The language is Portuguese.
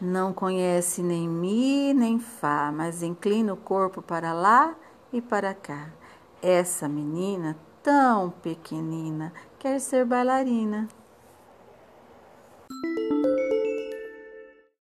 Não conhece nem mi nem fá, mas inclina o corpo para lá e para cá. Essa menina tão pequenina quer ser bailarina.